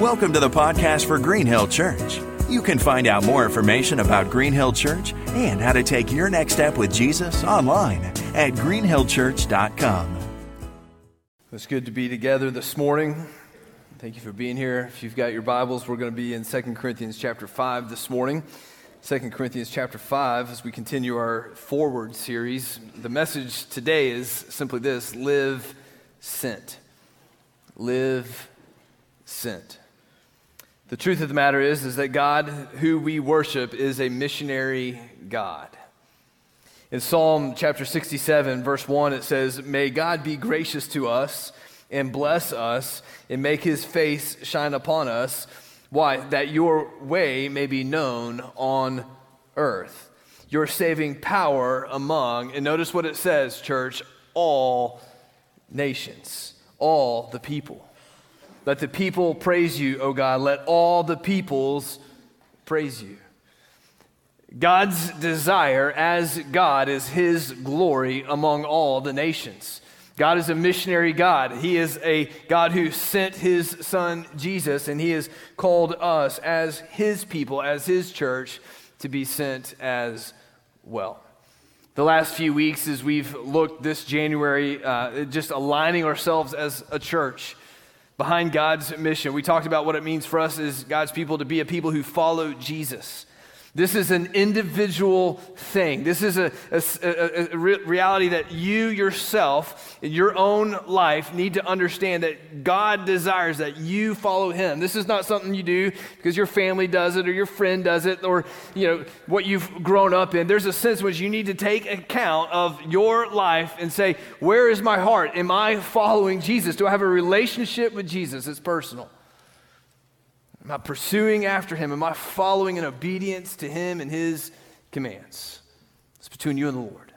Welcome to the podcast for Green Hill Church. You can find out more information about Green Hill Church and how to take your next step with Jesus online at greenhillchurch.com. It's good to be together this morning. Thank you for being here. If you've got your Bibles, we're going to be in 2 Corinthians chapter 5 this morning. 2 Corinthians chapter 5 as we continue our forward series. The message today is simply this live sent. Live sent. The truth of the matter is, is that God, who we worship, is a missionary God. In Psalm chapter 67, verse 1, it says, May God be gracious to us and bless us and make his face shine upon us. Why? That your way may be known on earth. Your saving power among, and notice what it says, church, all nations, all the people. Let the people praise you, O God. Let all the peoples praise you. God's desire as God is his glory among all the nations. God is a missionary God. He is a God who sent his son Jesus, and he has called us as his people, as his church, to be sent as well. The last few weeks, as we've looked this January, uh, just aligning ourselves as a church behind God's mission. We talked about what it means for us as God's people to be a people who follow Jesus. This is an individual thing. This is a, a, a, a, reality that you yourself, in your own life, need to understand that God desires that you follow Him. This is not something you do because your family does it or your friend does it or you know what you've grown up in. There's a sense in which you need to take account of your life and say, where is my heart? Am I following Jesus? Do I have a relationship with Jesus? It's personal. Am I pursuing after him? Am I following in obedience to him and his commands? It's between you and the Lord.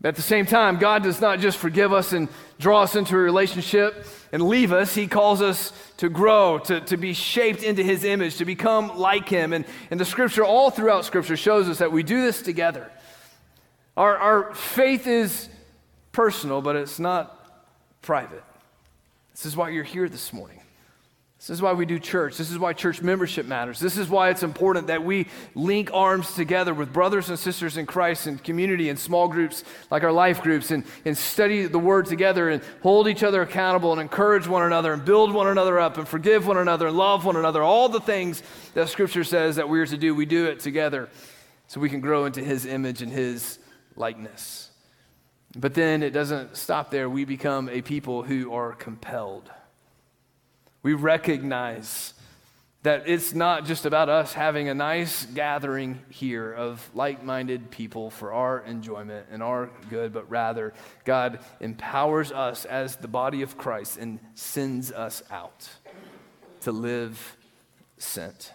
But At the same time, God does not just forgive us and draw us into a relationship and leave us. He calls us to grow, to, to be shaped into His image, to become like Him. And, and the scripture, all throughout scripture, shows us that we do this together. Our, our faith is personal, but it's not private. This is why you're here this morning. This is why we do church. This is why church membership matters. This is why it's important that we link arms together with brothers and sisters in Christ and community and small groups like our life groups and, and study the word together and hold each other accountable and encourage one another and build one another up and forgive one another and love one another. All the things that Scripture says that we're to do, we do it together so we can grow into His image and His likeness. But then it doesn't stop there. We become a people who are compelled we recognize that it's not just about us having a nice gathering here of like minded people for our enjoyment and our good, but rather God empowers us as the body of Christ and sends us out to live sent.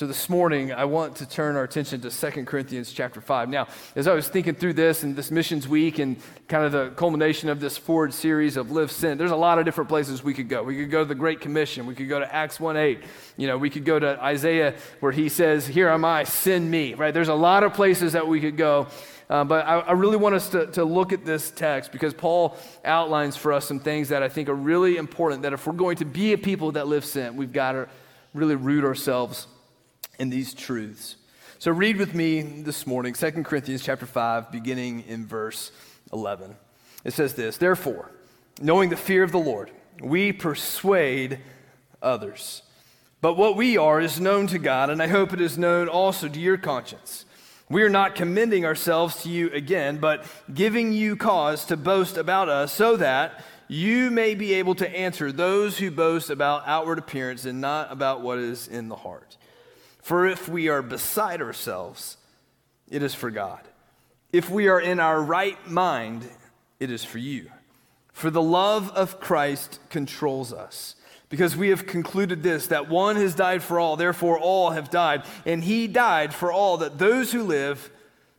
So this morning, I want to turn our attention to 2 Corinthians chapter 5. Now, as I was thinking through this and this missions week and kind of the culmination of this forward series of Live Sent, there's a lot of different places we could go. We could go to the Great Commission. We could go to Acts 1 8. You know, we could go to Isaiah where he says, Here am I, send me, right? There's a lot of places that we could go. Uh, but I, I, really want us to, to look at this text because Paul outlines for us some things that I think are really important that if we're going to be a people that live sent, we've got to really root ourselves in these truths. So read with me this morning 2 Corinthians chapter 5 beginning in verse 11. It says this, therefore, knowing the fear of the Lord, we persuade others. But what we are is known to God, and I hope it is known also to your conscience. We are not commending ourselves to you again, but giving you cause to boast about us, so that you may be able to answer those who boast about outward appearance and not about what is in the heart. For if we are beside ourselves, it is for God. If we are in our right mind, it is for you. For the love of Christ controls us. Because we have concluded this that one has died for all, therefore all have died. And he died for all, that those who live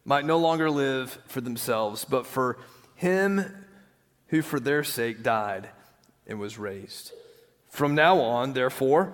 might no longer live for themselves, but for him who for their sake died and was raised. From now on, therefore,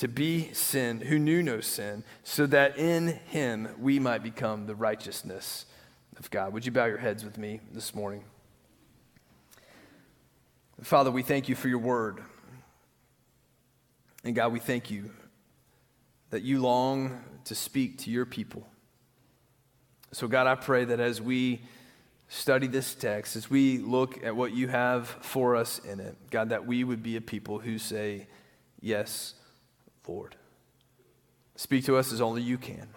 to be sin who knew no sin, so that in him we might become the righteousness of God. Would you bow your heads with me this morning? Father, we thank you for your word. And God, we thank you that you long to speak to your people. So, God, I pray that as we study this text, as we look at what you have for us in it, God, that we would be a people who say, Yes, Lord. Speak to us as only you can.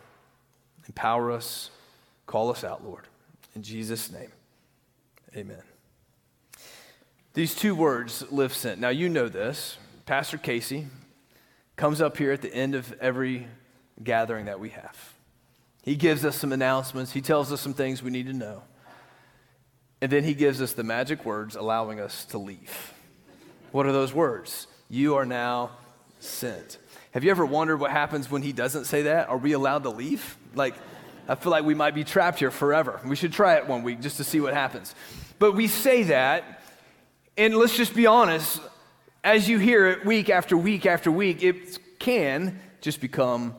Empower us. Call us out, Lord. In Jesus' name, amen. These two words, live sent. Now, you know this. Pastor Casey comes up here at the end of every gathering that we have. He gives us some announcements, he tells us some things we need to know. And then he gives us the magic words allowing us to leave. What are those words? You are now sent. Have you ever wondered what happens when he doesn't say that? Are we allowed to leave? Like, I feel like we might be trapped here forever. We should try it one week just to see what happens. But we say that, and let's just be honest, as you hear it week after week after week, it can just become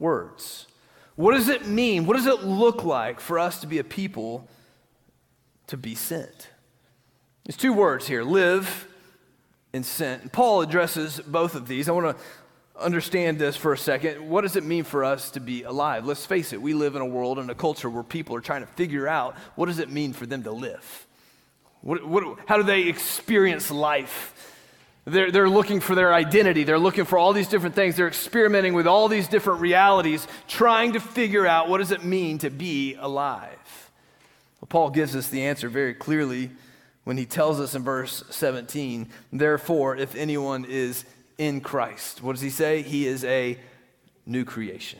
words. What does it mean? What does it look like for us to be a people to be sent? There's two words here live and sent. Paul addresses both of these. I want to understand this for a second. What does it mean for us to be alive? Let's face it, we live in a world and a culture where people are trying to figure out what does it mean for them to live? What, what, how do they experience life? They're, they're looking for their identity. They're looking for all these different things. They're experimenting with all these different realities, trying to figure out what does it mean to be alive. Well, Paul gives us the answer very clearly when he tells us in verse 17, therefore, if anyone is in Christ, what does he say? He is a new creation.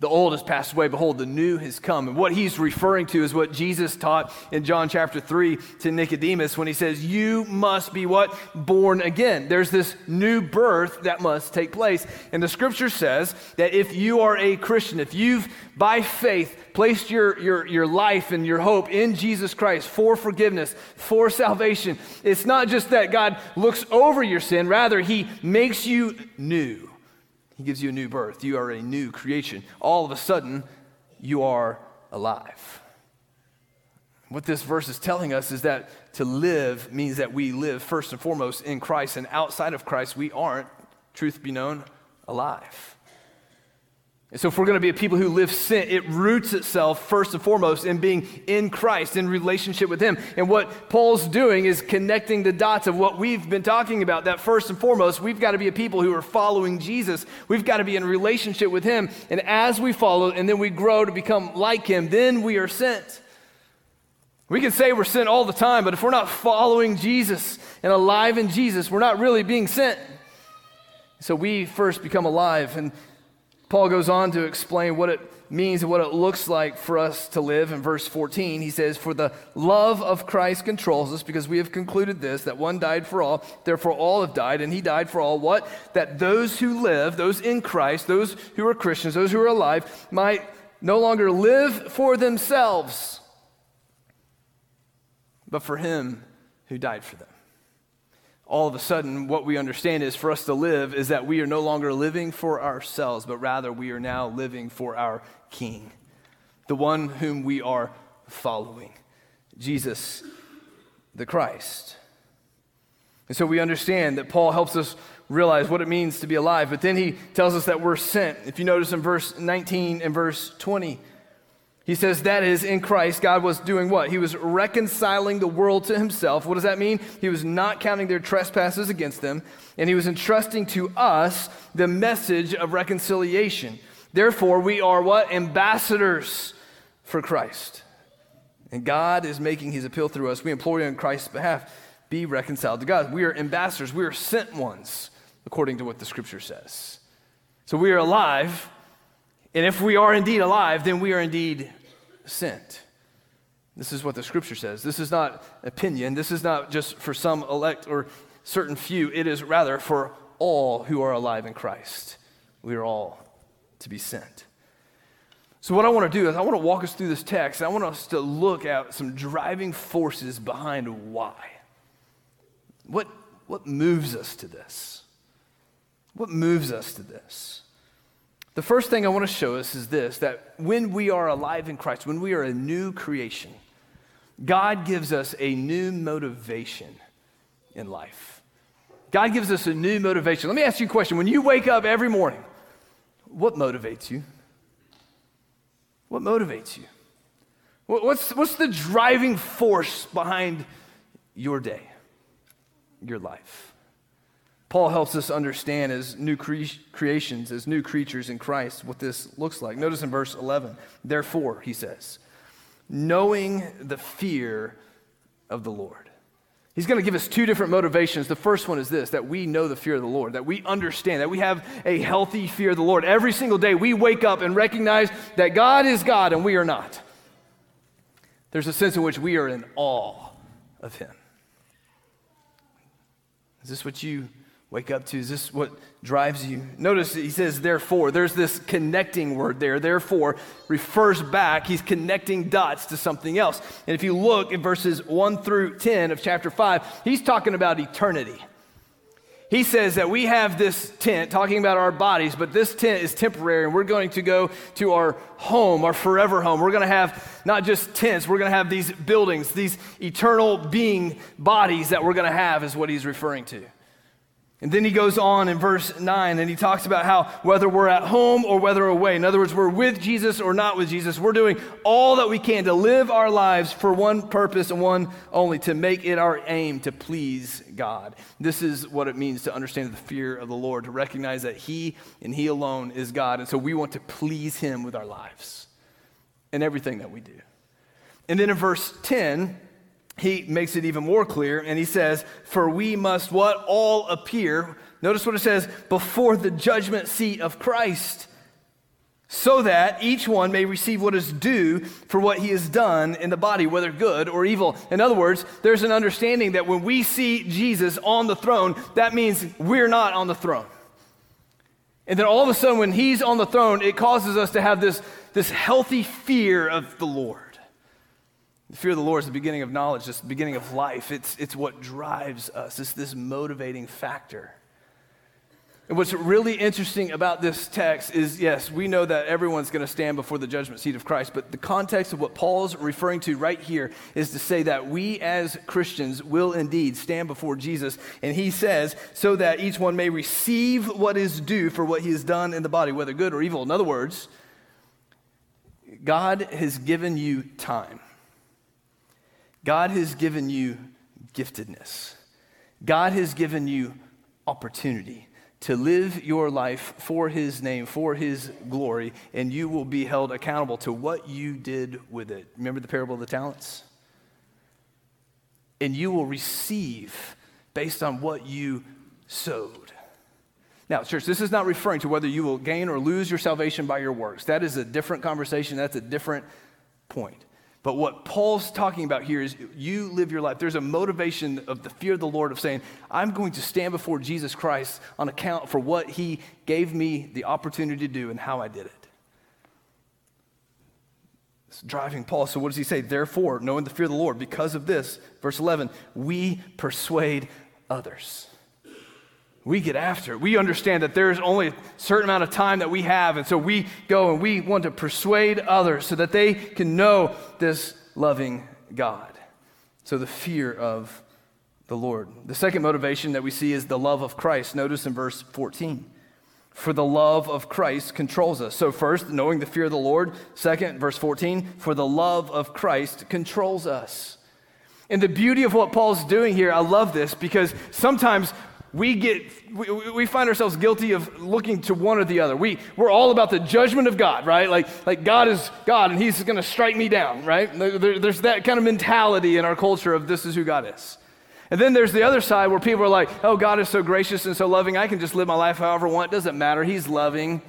The old has passed away. Behold, the new has come. And what he's referring to is what Jesus taught in John chapter 3 to Nicodemus when he says, You must be what? Born again. There's this new birth that must take place. And the scripture says that if you are a Christian, if you've by faith placed your, your, your life and your hope in Jesus Christ for forgiveness, for salvation, it's not just that God looks over your sin, rather, he makes you new. He gives you a new birth. You are a new creation. All of a sudden, you are alive. What this verse is telling us is that to live means that we live first and foremost in Christ, and outside of Christ, we aren't, truth be known, alive. And so, if we're going to be a people who live sin, it roots itself first and foremost in being in Christ, in relationship with Him. And what Paul's doing is connecting the dots of what we've been talking about. That first and foremost, we've got to be a people who are following Jesus. We've got to be in relationship with Him. And as we follow and then we grow to become like Him, then we are sent. We can say we're sent all the time, but if we're not following Jesus and alive in Jesus, we're not really being sent. So we first become alive. And Paul goes on to explain what it means and what it looks like for us to live. In verse 14, he says, For the love of Christ controls us, because we have concluded this, that one died for all, therefore all have died, and he died for all. What? That those who live, those in Christ, those who are Christians, those who are alive, might no longer live for themselves, but for him who died for them all of a sudden, what we understand is for us to live is that we are no longer living for ourselves, but rather we are now living for our King, the one whom we are following, Jesus the Christ. And so we understand that Paul helps us realize what it means to be alive, but then he tells us that we're sent. If you notice in verse 19 and verse 20, he says that is in Christ, God was doing what? He was reconciling the world to himself. What does that mean? He was not counting their trespasses against them, and he was entrusting to us the message of reconciliation. Therefore, we are what? Ambassadors for Christ. And God is making his appeal through us. We implore you on Christ's behalf. be reconciled to God. We are ambassadors, we are sent ones, according to what the scripture says. So we are alive, and if we are indeed alive, then we are indeed sent. This is what the scripture says. This is not opinion. This is not just for some elect or certain few. It is rather for all who are alive in Christ. We are all to be sent. So, what I want to do is, I want to walk us through this text, I want us to look at some driving forces behind why. What, what moves us to this? What moves us to this? The first thing I want to show us is this that when we are alive in Christ, when we are a new creation, God gives us a new motivation in life. God gives us a new motivation. Let me ask you a question. When you wake up every morning, what motivates you? What motivates you? What's, what's the driving force behind your day, your life? Paul helps us understand as new cre- creations, as new creatures in Christ, what this looks like. Notice in verse 11, therefore, he says, knowing the fear of the Lord. He's going to give us two different motivations. The first one is this that we know the fear of the Lord, that we understand, that we have a healthy fear of the Lord. Every single day we wake up and recognize that God is God and we are not. There's a sense in which we are in awe of Him. Is this what you wake up to? Is this what drives you? Notice he says, therefore. There's this connecting word there. Therefore refers back. He's connecting dots to something else. And if you look at verses 1 through 10 of chapter 5, he's talking about eternity. He says that we have this tent, talking about our bodies, but this tent is temporary, and we're going to go to our home, our forever home. We're going to have not just tents, we're going to have these buildings, these eternal being bodies that we're going to have, is what he's referring to. And then he goes on in verse 9 and he talks about how whether we're at home or whether away, in other words, we're with Jesus or not with Jesus, we're doing all that we can to live our lives for one purpose and one only, to make it our aim to please God. This is what it means to understand the fear of the Lord, to recognize that he and he alone is God. And so we want to please him with our lives and everything that we do. And then in verse 10, he makes it even more clear and he says, For we must what? All appear. Notice what it says, before the judgment seat of Christ, so that each one may receive what is due for what he has done in the body, whether good or evil. In other words, there's an understanding that when we see Jesus on the throne, that means we're not on the throne. And then all of a sudden, when he's on the throne, it causes us to have this, this healthy fear of the Lord. The fear of the Lord is the beginning of knowledge, it's the beginning of life. It's, it's what drives us, it's this motivating factor. And what's really interesting about this text is yes, we know that everyone's going to stand before the judgment seat of Christ, but the context of what Paul's referring to right here is to say that we as Christians will indeed stand before Jesus. And he says, so that each one may receive what is due for what he has done in the body, whether good or evil. In other words, God has given you time. God has given you giftedness. God has given you opportunity to live your life for His name, for His glory, and you will be held accountable to what you did with it. Remember the parable of the talents? And you will receive based on what you sowed. Now, church, this is not referring to whether you will gain or lose your salvation by your works. That is a different conversation. That's a different point. But what Paul's talking about here is you live your life. There's a motivation of the fear of the Lord of saying, I'm going to stand before Jesus Christ on account for what he gave me the opportunity to do and how I did it. It's driving Paul. So what does he say? Therefore, knowing the fear of the Lord, because of this, verse 11, we persuade others we get after it. We understand that there's only a certain amount of time that we have, and so we go and we want to persuade others so that they can know this loving God. So the fear of the Lord. The second motivation that we see is the love of Christ. Notice in verse 14. For the love of Christ controls us. So, first, knowing the fear of the Lord. Second, verse 14, for the love of Christ controls us. And the beauty of what Paul's doing here, I love this because sometimes we get we, we, find ourselves guilty of looking to one or the other we, we're all about the judgment of god right like, like god is god and he's going to strike me down right there, there's that kind of mentality in our culture of this is who god is And then there's the other side where people are like, oh, God is so gracious and so loving, I can just live my life however I want. It doesn't matter. He's loving.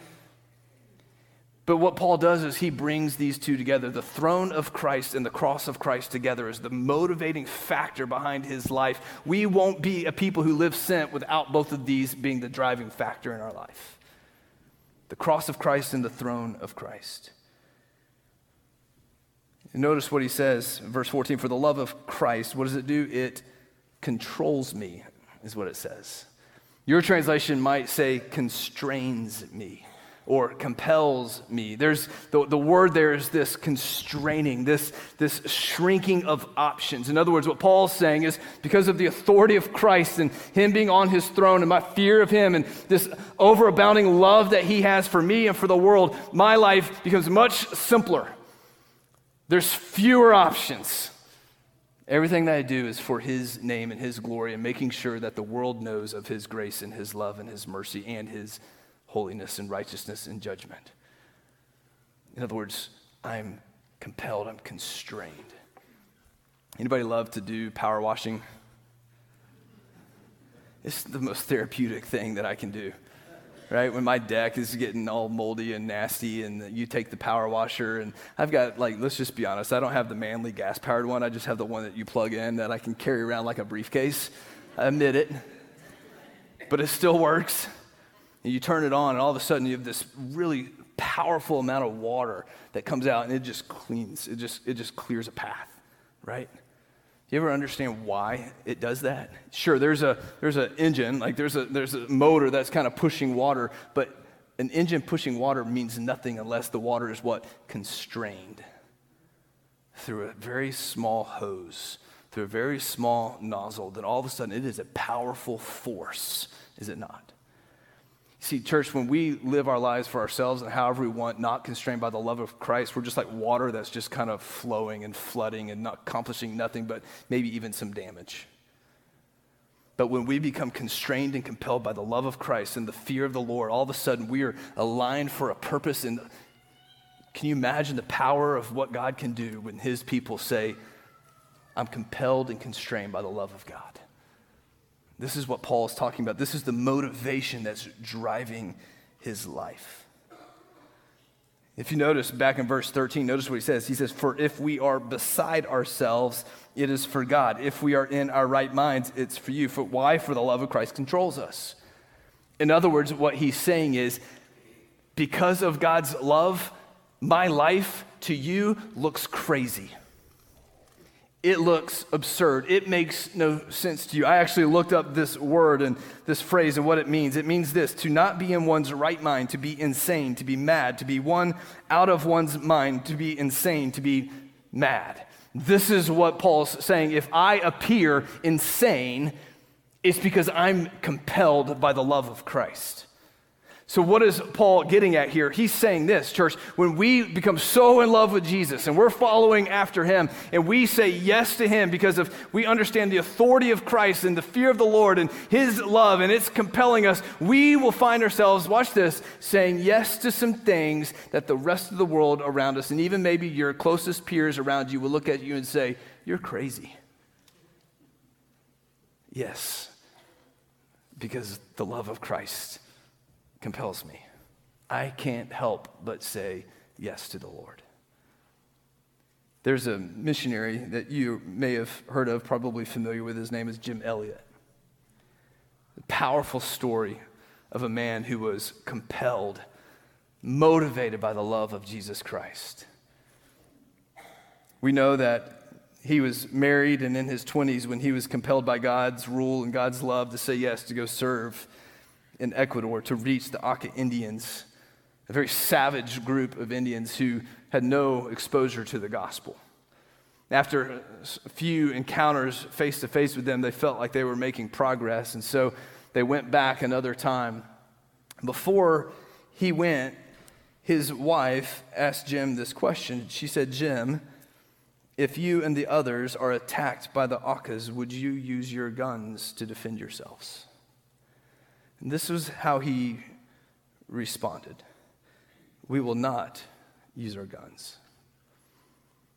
But what Paul does is he brings these two together. The throne of Christ and the cross of Christ together is the motivating factor behind his life. We won't be a people who live sent without both of these being the driving factor in our life the cross of Christ and the throne of Christ. Notice what he says, verse 14 For the love of Christ, what does it do? It controls me, is what it says. Your translation might say constrains me or compels me. There's the, the word there is this constraining, this, this shrinking of options. In other words, what Paul's saying is because of the authority of Christ and him being on his throne and my fear of him and this overabounding love that he has for me and for the world, my life becomes much simpler. There's fewer options. Everything that I do is for His name and His glory and making sure that the world knows of His grace and His love and His mercy and His holiness and righteousness and judgment. In other words, I'm compelled, I'm constrained. Anybody love to do power washing? It's the most therapeutic thing that I can do. Right? When my deck is getting all moldy and nasty, and you take the power washer, and I've got, like, let's just be honest, I don't have the manly gas powered one. I just have the one that you plug in that I can carry around like a briefcase. I admit it. But it still works. And you turn it on, and all of a sudden you have this really powerful amount of water that comes out, and it just cleans, it just, it just clears a path, right? Do you ever understand why it does that? Sure, there's a there's an engine, like there's a there's a motor that's kind of pushing water, but an engine pushing water means nothing unless the water is what constrained through a very small hose, through a very small nozzle. Then all of a sudden, it is a powerful force, is it not? See, church, when we live our lives for ourselves and however we want, not constrained by the love of Christ, we're just like water that's just kind of flowing and flooding and not accomplishing nothing but maybe even some damage. But when we become constrained and compelled by the love of Christ and the fear of the Lord, all of a sudden we are aligned for a purpose. And can you imagine the power of what God can do when His people say, I'm compelled and constrained by the love of God? This is what Paul is talking about. This is the motivation that's driving his life. If you notice back in verse 13, notice what he says. He says, For if we are beside ourselves, it is for God. If we are in our right minds, it's for you. For why? For the love of Christ controls us. In other words, what he's saying is, because of God's love, my life to you looks crazy it looks absurd. It makes no sense to you. I actually looked up this word and this phrase and what it means. It means this to not be in one's right mind, to be insane, to be mad, to be one out of one's mind, to be insane, to be mad. This is what Paul's saying. If I appear insane, it's because I'm compelled by the love of Christ. So, what is Paul getting at here? He's saying this, church, when we become so in love with Jesus and we're following after him and we say yes to him because of we understand the authority of Christ and the fear of the Lord and his love and it's compelling us, we will find ourselves, watch this, saying yes to some things that the rest of the world around us and even maybe your closest peers around you will look at you and say, You're crazy. Yes, because the love of Christ compels me. I can't help but say yes to the Lord. There's a missionary that you may have heard of, probably familiar with. His name is Jim Elliot. A powerful story of a man who was compelled, motivated by the love of Jesus Christ. We know that he was married and in his 20s when he was compelled by God's rule and God's love to say yes to go serve in Ecuador to reach the Auca Indians, a very savage group of Indians who had no exposure to the gospel. After a few encounters face to face with them, they felt like they were making progress, and so they went back another time. Before he went, his wife asked Jim this question. She said, Jim, if you and the others are attacked by the Aucas, would you use your guns to defend yourselves? And this was how he responded We will not use our guns.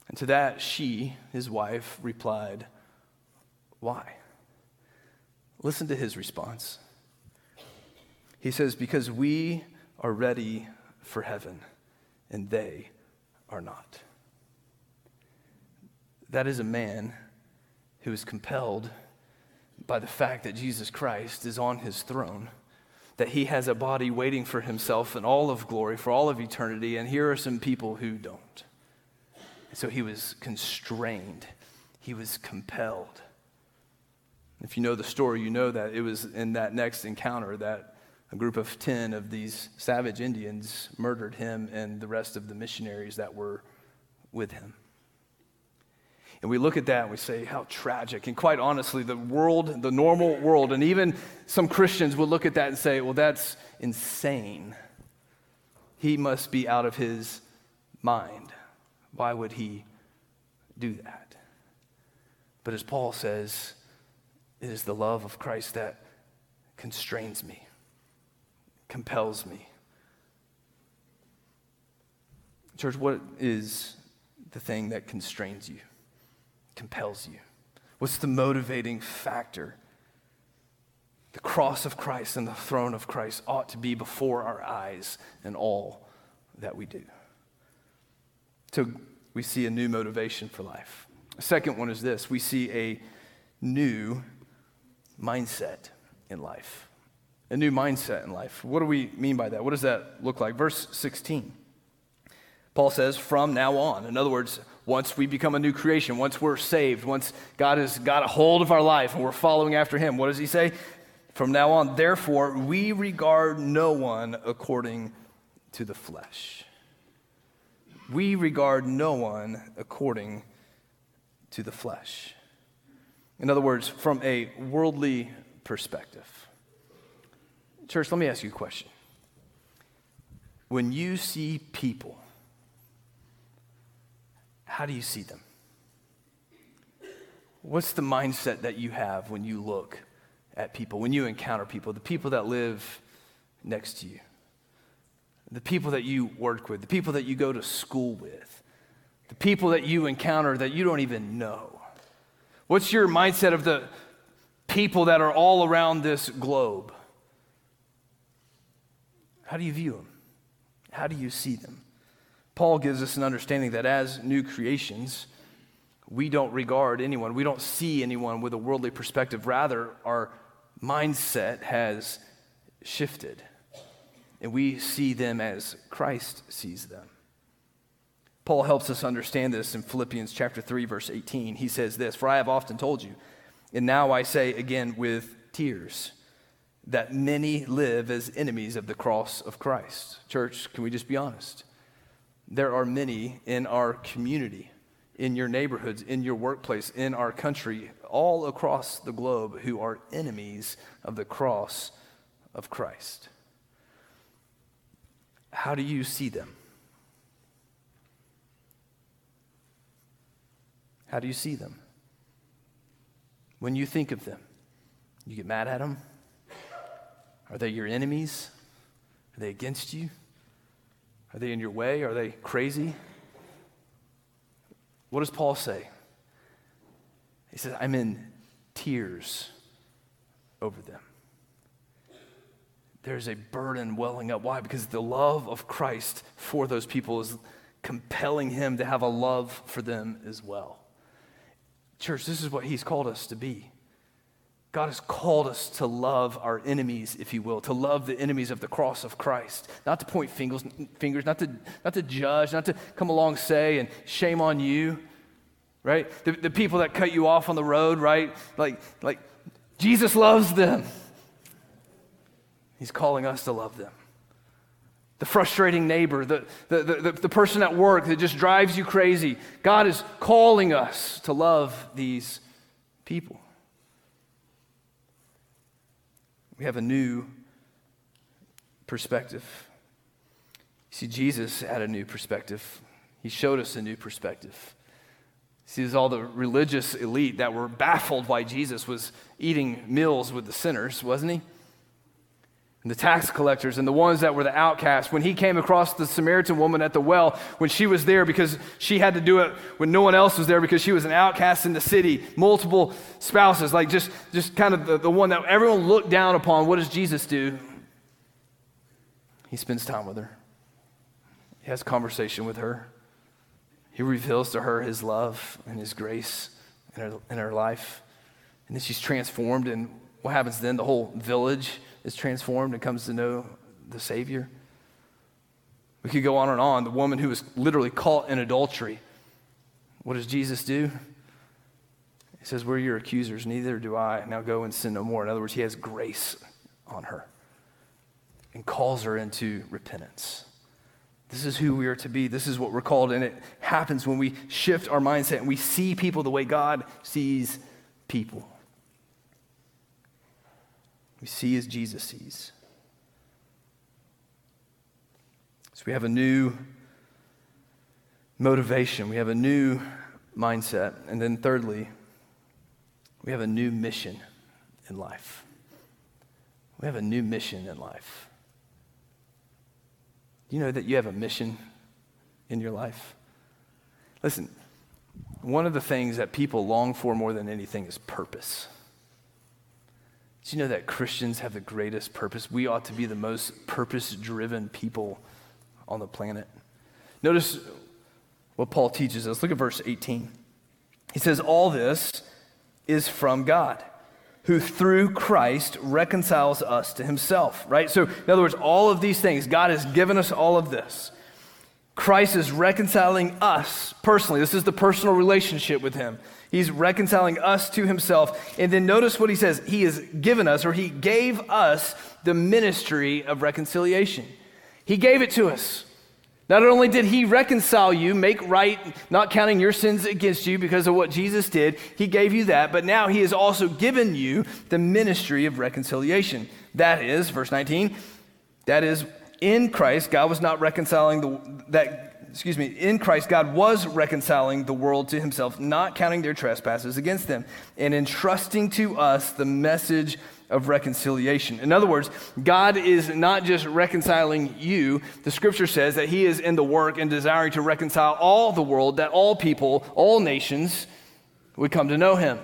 And to that, she, his wife, replied, Why? Listen to his response. He says, Because we are ready for heaven, and they are not. That is a man who is compelled by the fact that Jesus Christ is on his throne, that he has a body waiting for himself in all of glory for all of eternity, and here are some people who don't. So he was constrained, he was compelled. If you know the story, you know that it was in that next encounter that a group of 10 of these savage Indians murdered him and the rest of the missionaries that were with him. And we look at that and we say, how tragic. And quite honestly, the world, the normal world, and even some Christians would look at that and say, well, that's insane. He must be out of his mind. Why would he do that? But as Paul says, it is the love of Christ that constrains me, compels me. Church, what is the thing that constrains you? Compels you? What's the motivating factor? The cross of Christ and the throne of Christ ought to be before our eyes in all that we do. So we see a new motivation for life. Second one is this we see a new mindset in life. A new mindset in life. What do we mean by that? What does that look like? Verse 16. Paul says, from now on. In other words, once we become a new creation, once we're saved, once God has got a hold of our life and we're following after Him, what does He say? From now on, therefore, we regard no one according to the flesh. We regard no one according to the flesh. In other words, from a worldly perspective. Church, let me ask you a question. When you see people, how do you see them? What's the mindset that you have when you look at people, when you encounter people, the people that live next to you, the people that you work with, the people that you go to school with, the people that you encounter that you don't even know? What's your mindset of the people that are all around this globe? How do you view them? How do you see them? Paul gives us an understanding that as new creations, we don't regard anyone, we don't see anyone with a worldly perspective. Rather, our mindset has shifted, and we see them as Christ sees them. Paul helps us understand this in Philippians chapter 3 verse 18. He says this, "For I have often told you, and now I say again with tears, that many live as enemies of the cross of Christ." Church, can we just be honest? There are many in our community, in your neighborhoods, in your workplace, in our country, all across the globe who are enemies of the cross of Christ. How do you see them? How do you see them? When you think of them, you get mad at them? Are they your enemies? Are they against you? Are they in your way? Are they crazy? What does Paul say? He says, I'm in tears over them. There's a burden welling up. Why? Because the love of Christ for those people is compelling him to have a love for them as well. Church, this is what he's called us to be. God has called us to love our enemies, if you will, to love the enemies of the cross of Christ, not to point fingers, fingers not, to, not to judge, not to come along say and shame on you, right? The, the people that cut you off on the road, right? Like, like Jesus loves them. He's calling us to love them. The frustrating neighbor, the, the, the, the person at work that just drives you crazy. God is calling us to love these people. We have a new perspective. See, Jesus had a new perspective. He showed us a new perspective. See, there's all the religious elite that were baffled why Jesus was eating meals with the sinners, wasn't he? And the tax collectors and the ones that were the outcasts. When he came across the Samaritan woman at the well, when she was there because she had to do it when no one else was there because she was an outcast in the city, multiple spouses, like just, just kind of the, the one that everyone looked down upon. What does Jesus do? He spends time with her, he has conversation with her, he reveals to her his love and his grace in her, in her life. And then she's transformed, and what happens then? The whole village is transformed and comes to know the Savior. We could go on and on. The woman who was literally caught in adultery. What does Jesus do? He says, We're your accusers, neither do I. Now go and sin no more. In other words, he has grace on her and calls her into repentance. This is who we are to be. This is what we're called. And it happens when we shift our mindset and we see people the way God sees people. We see as Jesus sees. So we have a new motivation, we have a new mindset. And then, thirdly, we have a new mission in life. We have a new mission in life. You know that you have a mission in your life? Listen, one of the things that people long for more than anything is purpose. Do you know that Christians have the greatest purpose? We ought to be the most purpose driven people on the planet. Notice what Paul teaches us. Look at verse 18. He says, All this is from God, who through Christ reconciles us to himself, right? So, in other words, all of these things, God has given us all of this. Christ is reconciling us personally. This is the personal relationship with him. He's reconciling us to himself. And then notice what he says He has given us, or He gave us, the ministry of reconciliation. He gave it to us. Not only did He reconcile you, make right, not counting your sins against you because of what Jesus did, He gave you that, but now He has also given you the ministry of reconciliation. That is, verse 19, that is, in Christ, God was not reconciling the, that excuse me, in Christ, God was reconciling the world to himself, not counting their trespasses against them, and entrusting to us the message of reconciliation. In other words, God is not just reconciling you. The scripture says that he is in the work and desiring to reconcile all the world, that all people, all nations would come to know him.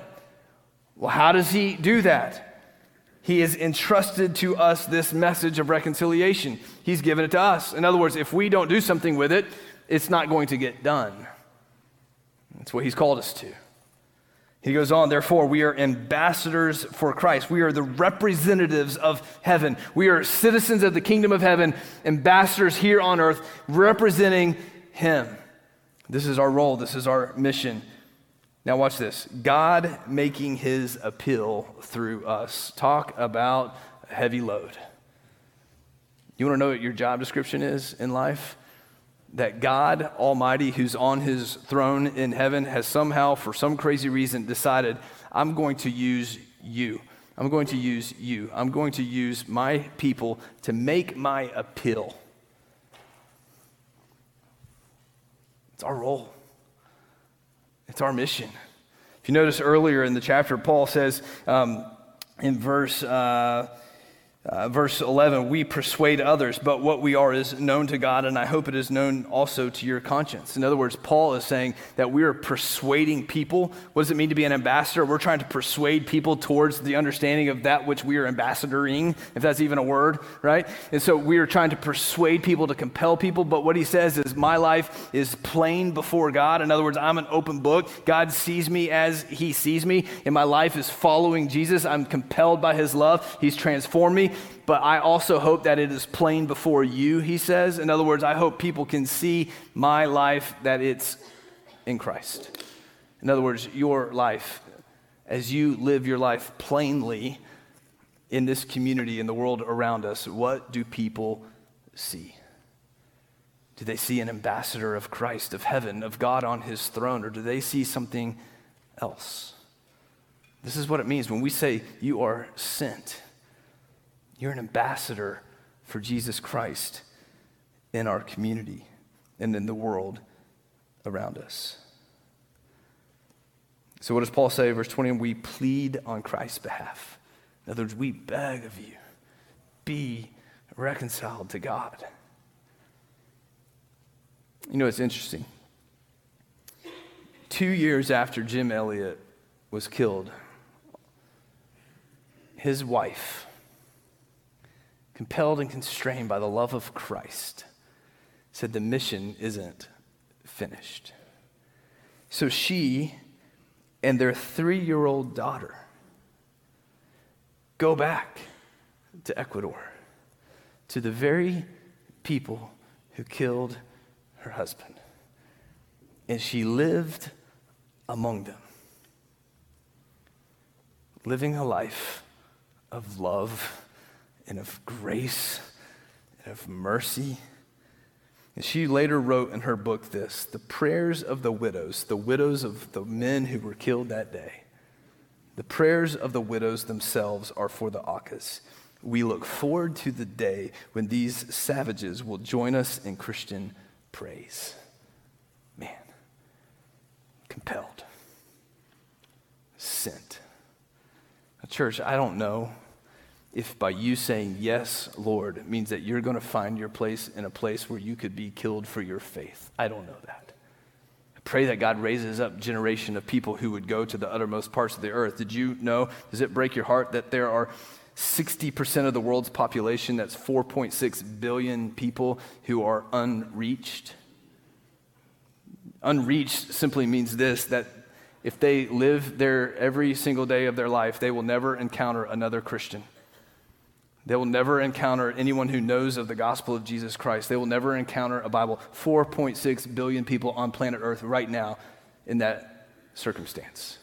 Well, how does he do that? He has entrusted to us this message of reconciliation. He's given it to us. In other words, if we don't do something with it, it's not going to get done. That's what he's called us to. He goes on, therefore, we are ambassadors for Christ. We are the representatives of heaven. We are citizens of the kingdom of heaven, ambassadors here on earth, representing him. This is our role, this is our mission. Now, watch this God making his appeal through us. Talk about a heavy load. You want to know what your job description is in life? that God Almighty, who's on his throne in heaven, has somehow, for some crazy reason, decided, I'm going to use you. I'm going to use you. I'm going to use my people to make my appeal. It's our role, it's our mission. If you notice earlier in the chapter, Paul says um, in verse. Uh, uh, verse 11, we persuade others, but what we are is known to God, and I hope it is known also to your conscience. In other words, Paul is saying that we are persuading people. What does it mean to be an ambassador? We're trying to persuade people towards the understanding of that which we are ambassadoring, if that's even a word, right? And so we are trying to persuade people, to compel people, but what he says is, my life is plain before God. In other words, I'm an open book. God sees me as he sees me, and my life is following Jesus. I'm compelled by his love. He's transformed me but I also hope that it is plain before you, he says. In other words, I hope people can see my life that it's in Christ. In other words, your life, as you live your life plainly in this community, in the world around us, what do people see? Do they see an ambassador of Christ, of heaven, of God on his throne, or do they see something else? This is what it means when we say you are sent. You're an ambassador for Jesus Christ in our community and in the world around us. So, what does Paul say? Verse 20 we plead on Christ's behalf. In other words, we beg of you, be reconciled to God. You know, it's interesting. Two years after Jim Elliot was killed, his wife, compelled and constrained by the love of Christ, said the mission isn't finished. So she and their three year old daughter go back to Ecuador, to the very people who killed her husband. And she lived among them, living a life of love and of grace and of mercy. And she later wrote in her book this the prayers of the widows, the widows of the men who were killed that day. The prayers of the widows themselves are for the Aucas. We look forward to the day when these savages will join us in Christian praise. Man, compelled, sent. Church, I don't know if by you saying yes, Lord, means that you're going to find your place in a place where you could be killed for your faith. I don't know that. I pray that God raises up generation of people who would go to the uttermost parts of the earth. Did you know? Does it break your heart that there are 60% of the world's population, that's 4.6 billion people who are unreached? Unreached simply means this that if they live there every single day of their life, they will never encounter another Christian. They will never encounter anyone who knows of the gospel of Jesus Christ. They will never encounter a Bible. 4.6 billion people on planet Earth right now in that circumstance.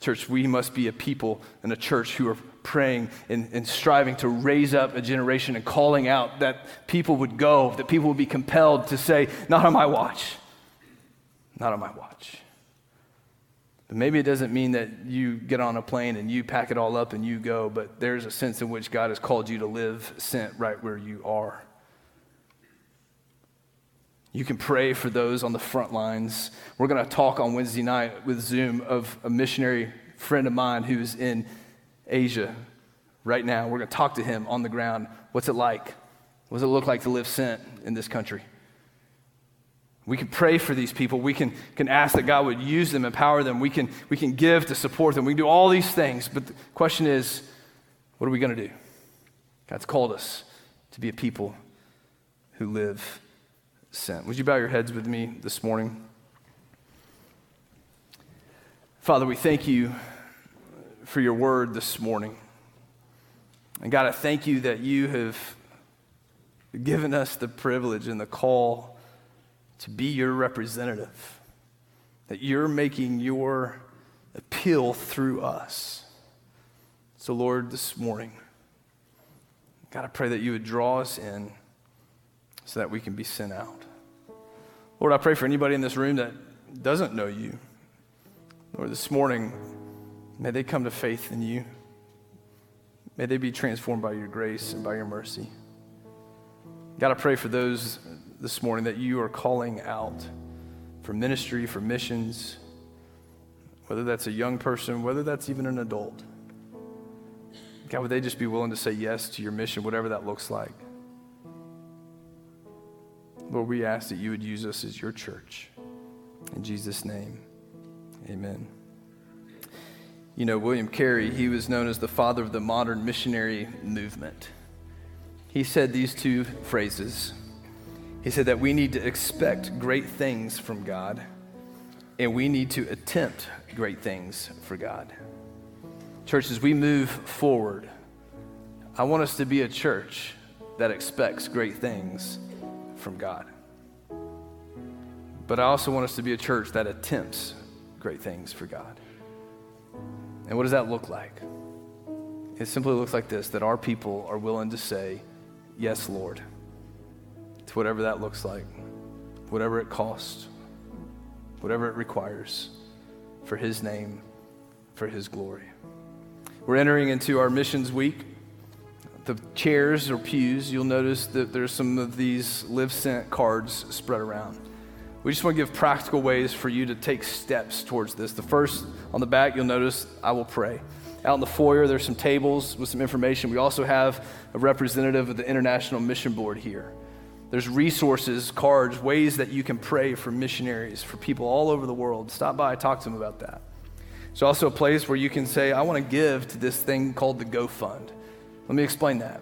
Church, we must be a people and a church who are praying and, and, striving to raise up a generation and calling out that people would go, that people would be compelled to say, Not on my watch. Not on my watch. But maybe it doesn't mean that you get on a plane and you pack it all up and you go, but there's a sense in which God has called you to live sent right where you are. You can pray for those on the front lines. We're going to talk on Wednesday night with Zoom of a missionary friend of mine who's in Asia right now. We're going to talk to him on the ground. What's it like? What does it look like to live sent in this country? We can pray for these people. We can, can ask that God would use them, empower them. We can, we can give to support them. We can do all these things. But the question is, what are we going to do? God's called us to be a people who live sent. Would you bow your heads with me this morning? Father, we thank you for your word this morning. And God, I thank you that you have given us the privilege and the call to be your representative, that you're making your appeal through us. So, Lord, this morning, God, I pray that you would draw us in so that we can be sent out. Lord, I pray for anybody in this room that doesn't know you. Lord, this morning, may they come to faith in you. May they be transformed by your grace and by your mercy. God, I pray for those this morning that you are calling out for ministry, for missions, whether that's a young person, whether that's even an adult. God, would they just be willing to say yes to your mission, whatever that looks like? Lord, we ask that you would use us as your church. In Jesus' name, amen. You know, William Carey, he was known as the father of the modern missionary movement. He said these two phrases he said that we need to expect great things from God and we need to attempt great things for God. Church, as we move forward, I want us to be a church that expects great things from God. But I also want us to be a church that attempts great things for God. And what does that look like? It simply looks like this that our people are willing to say, Yes, Lord to whatever that looks like, whatever it costs, whatever it requires for His name, for His glory. We're entering into our missions week. The chairs or pews, you'll notice that there's some of these live sent cards spread around. We just want to give practical ways for you to take steps towards this. The first on the back, you'll notice I will pray. Out in the foyer, there's some tables with some information. We also have a representative of the International Mission Board here. There's resources, cards, ways that you can pray for missionaries, for people all over the world. Stop by, talk to them about that. There's also a place where you can say, I want to give to this thing called the Go Fund. Let me explain that.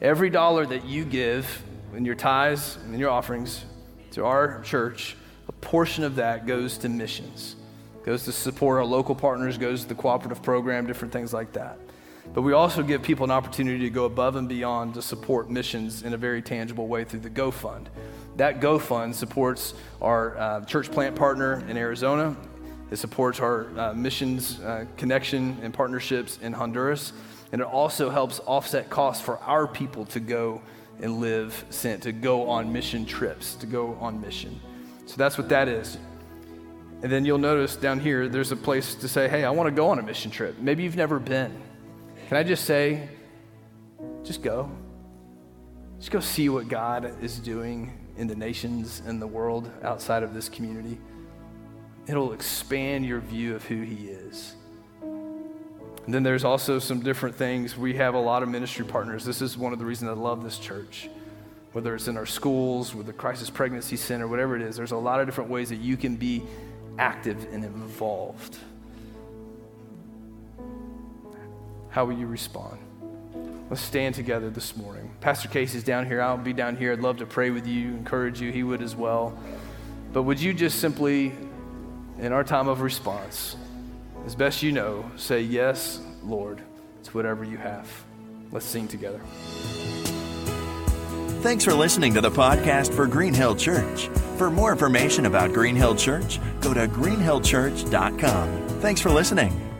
Every dollar that you give in your tithes and in your offerings to our church, a portion of that goes to missions, goes to support our local partners, goes to the cooperative program, different things like that. But we also give people an opportunity to go above and beyond to support missions in a very tangible way through the Go Fund. That Go Fund supports our uh, church plant partner in Arizona. It supports our uh, missions uh, connection and partnerships in Honduras. And it also helps offset costs for our people to go and live sent, to go on mission trips, to go on mission. So that's what that is. And then you'll notice down here, there's a place to say, hey, I want to go on a mission trip. Maybe you've never been. Can I just say, just go. Just go see what God is doing in the nations and the world outside of this community. It'll expand your view of who He is. And then there's also some different things. We have a lot of ministry partners. This is one of the reasons I love this church. Whether it's in our schools, with the Crisis Pregnancy Center, whatever it is, there's a lot of different ways that you can be active and involved. How will you respond? Let's stand together this morning. Pastor Casey's down here. I'll be down here. I'd love to pray with you, encourage you. He would as well. But would you just simply, in our time of response, as best you know, say, Yes, Lord, it's whatever you have. Let's sing together. Thanks for listening to the podcast for Green Hill Church. For more information about Green Hill Church, go to greenhillchurch.com. Thanks for listening.